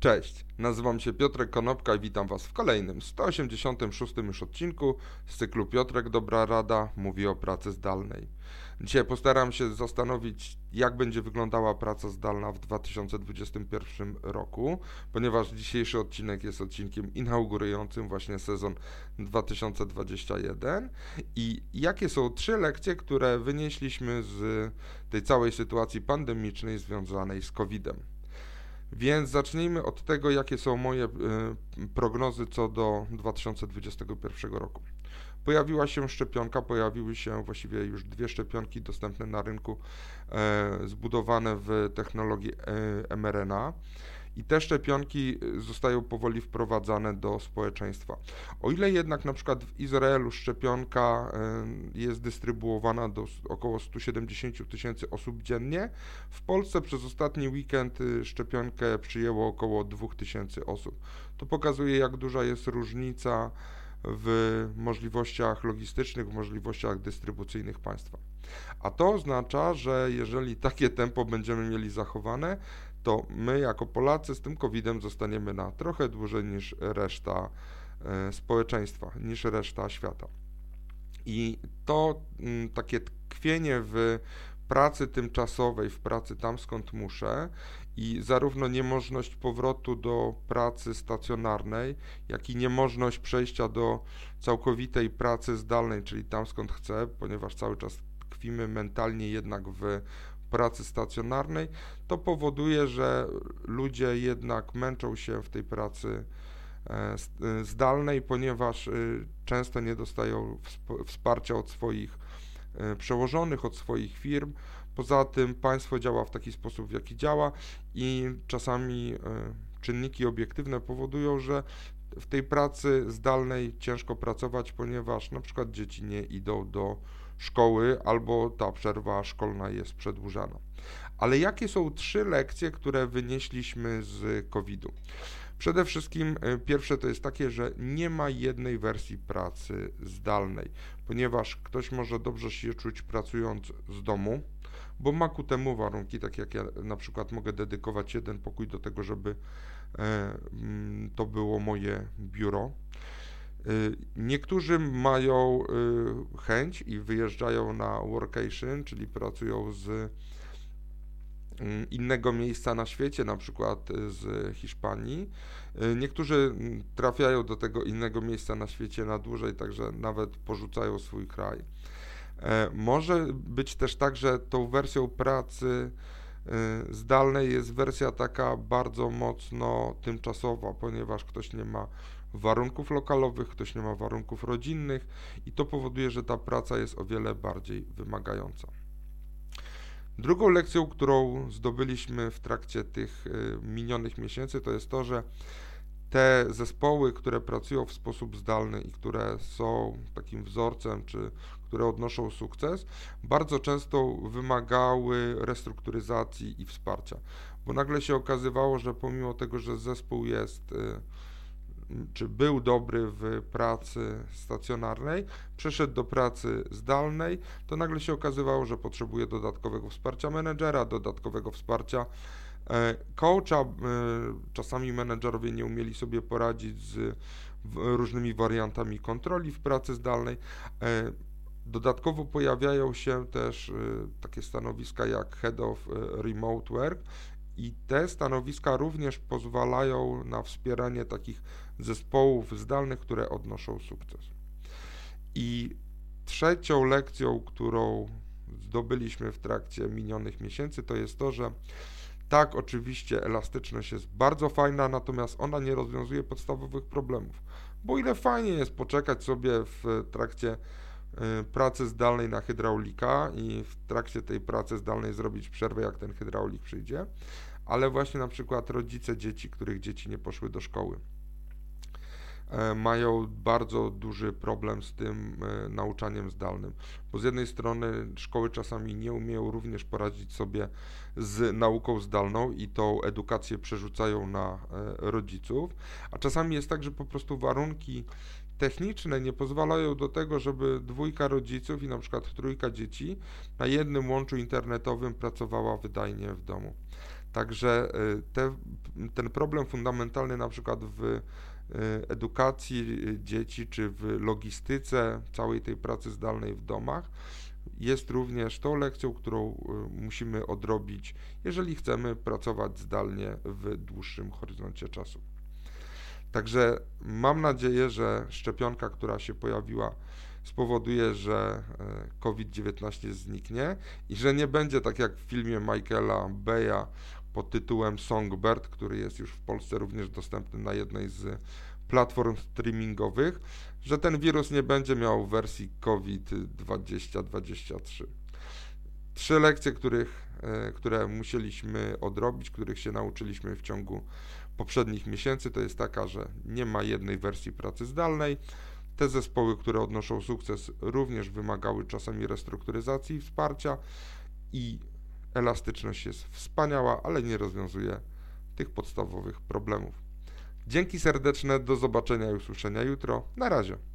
Cześć, nazywam się Piotrek Konopka i witam Was w kolejnym 186 już odcinku z cyklu Piotrek Dobra Rada mówi o pracy zdalnej. Dzisiaj postaram się zastanowić, jak będzie wyglądała praca zdalna w 2021 roku, ponieważ dzisiejszy odcinek jest odcinkiem inaugurującym właśnie sezon 2021 i jakie są trzy lekcje, które wynieśliśmy z tej całej sytuacji pandemicznej związanej z COVID-em. Więc zacznijmy od tego, jakie są moje y, prognozy co do 2021 roku. Pojawiła się szczepionka, pojawiły się właściwie już dwie szczepionki dostępne na rynku, e, zbudowane w technologii e, mRNA i te szczepionki y, zostają powoli wprowadzane do społeczeństwa. O ile jednak na przykład w Izraelu szczepionka y, jest dystrybuowana do około 170 tysięcy osób dziennie, w Polsce przez ostatni weekend y, szczepionkę przyjęło około 2000 osób. To pokazuje jak duża jest różnica w możliwościach logistycznych, w możliwościach dystrybucyjnych państwa. A to oznacza, że jeżeli takie tempo będziemy mieli zachowane, to my jako Polacy z tym COVID-em zostaniemy na trochę dłużej niż reszta e, społeczeństwa, niż reszta świata. I to mm, takie tkwienie w pracy tymczasowej, w pracy tam skąd muszę i zarówno niemożność powrotu do pracy stacjonarnej, jak i niemożność przejścia do całkowitej pracy zdalnej, czyli tam skąd chcę, ponieważ cały czas tkwimy mentalnie jednak w pracy stacjonarnej, to powoduje, że ludzie jednak męczą się w tej pracy e, e, zdalnej, ponieważ y, często nie dostają wsparcia od swoich e, przełożonych, od swoich firm. Poza tym państwo działa w taki sposób, w jaki działa i czasami czynniki obiektywne powodują, że w tej pracy zdalnej ciężko pracować, ponieważ na przykład dzieci nie idą do szkoły albo ta przerwa szkolna jest przedłużana. Ale jakie są trzy lekcje, które wynieśliśmy z COVID-u? Przede wszystkim e, pierwsze to jest takie, że nie ma jednej wersji pracy zdalnej, ponieważ ktoś może dobrze się czuć pracując z domu, bo ma ku temu warunki, tak jak ja na przykład mogę dedykować jeden pokój do tego, żeby e, mm, to było moje biuro. Y, niektórzy mają y, chęć i wyjeżdżają na workation, czyli pracują z mm, innego miejsca na świecie, na przykład z Hiszpanii. Niektórzy mm, trafiają do tego innego miejsca na świecie na dłużej, także nawet porzucają swój kraj. E, może być też tak, że tą wersją pracy zdalnej jest wersja taka bardzo mocno tymczasowa, ponieważ ktoś nie ma warunków lokalowych, ktoś nie ma warunków rodzinnych i to powoduje, że ta praca jest o wiele bardziej wymagająca. Drugą lekcją, którą zdobyliśmy w trakcie tych y, minionych miesięcy, to jest to, że te zespoły, które pracują w sposób zdalny i które są takim wzorcem, czy które odnoszą sukces, bardzo często wymagały restrukturyzacji i wsparcia, bo nagle się okazywało, że pomimo tego, że zespół jest y, czy był dobry w pracy stacjonarnej, przeszedł do pracy zdalnej, to nagle się okazywało, że potrzebuje dodatkowego wsparcia menedżera, dodatkowego wsparcia e, coacha. E, czasami menedżerowie nie umieli sobie poradzić z różnymi wariantami kontroli w pracy zdalnej. Dodatkowo pojawiają się też takie stanowiska jak Head of Remote Work i te stanowiska również pozwalają na wspieranie takich zespołów zdalnych, które odnoszą sukces. I trzecią lekcją, którą zdobyliśmy w trakcie minionych miesięcy, to jest to, że tak, oczywiście elastyczność jest bardzo fajna, natomiast ona nie rozwiązuje podstawowych problemów. Bo ile fajnie jest poczekać sobie w trakcie y, pracy zdalnej na hydraulika i w trakcie tej pracy zdalnej zrobić przerwę, jak ten hydraulik przyjdzie, ale właśnie na przykład rodzice dzieci, których dzieci nie poszły do szkoły mają bardzo duży problem z tym e, nauczaniem zdalnym, bo z jednej strony szkoły czasami nie umieją również poradzić sobie z nauką zdalną i tą edukację przerzucają na e, rodziców, a czasami jest tak, że po prostu warunki techniczne nie pozwalają do tego, żeby dwójka rodziców i na przykład trójka dzieci na jednym łączu internetowym pracowała wydajnie w domu. Także te, ten problem fundamentalny na przykład w edukacji dzieci czy w logistyce całej tej pracy zdalnej w domach jest również tą lekcją, którą y, musimy odrobić, jeżeli chcemy pracować zdalnie w dłuższym horyzoncie czasu. Także mam nadzieję, że szczepionka, która się pojawiła, spowoduje, że e, COVID-19 zniknie i że nie będzie tak jak w filmie Michaela Beya pod tytułem Songbird, który jest już w Polsce również dostępny na jednej z platform streamingowych, że ten wirus nie będzie miał wersji COVID 2023. Trzy lekcje, których, e, które musieliśmy odrobić, których się nauczyliśmy w ciągu poprzednich miesięcy, to jest taka, że nie ma jednej wersji pracy zdalnej. Te zespoły, które odnoszą sukces, również wymagały czasami restrukturyzacji i wsparcia i elastyczność jest wspaniała, ale nie rozwiązuje tych podstawowych problemów. Dzięki serdeczne, do zobaczenia i usłyszenia jutro. Na razie.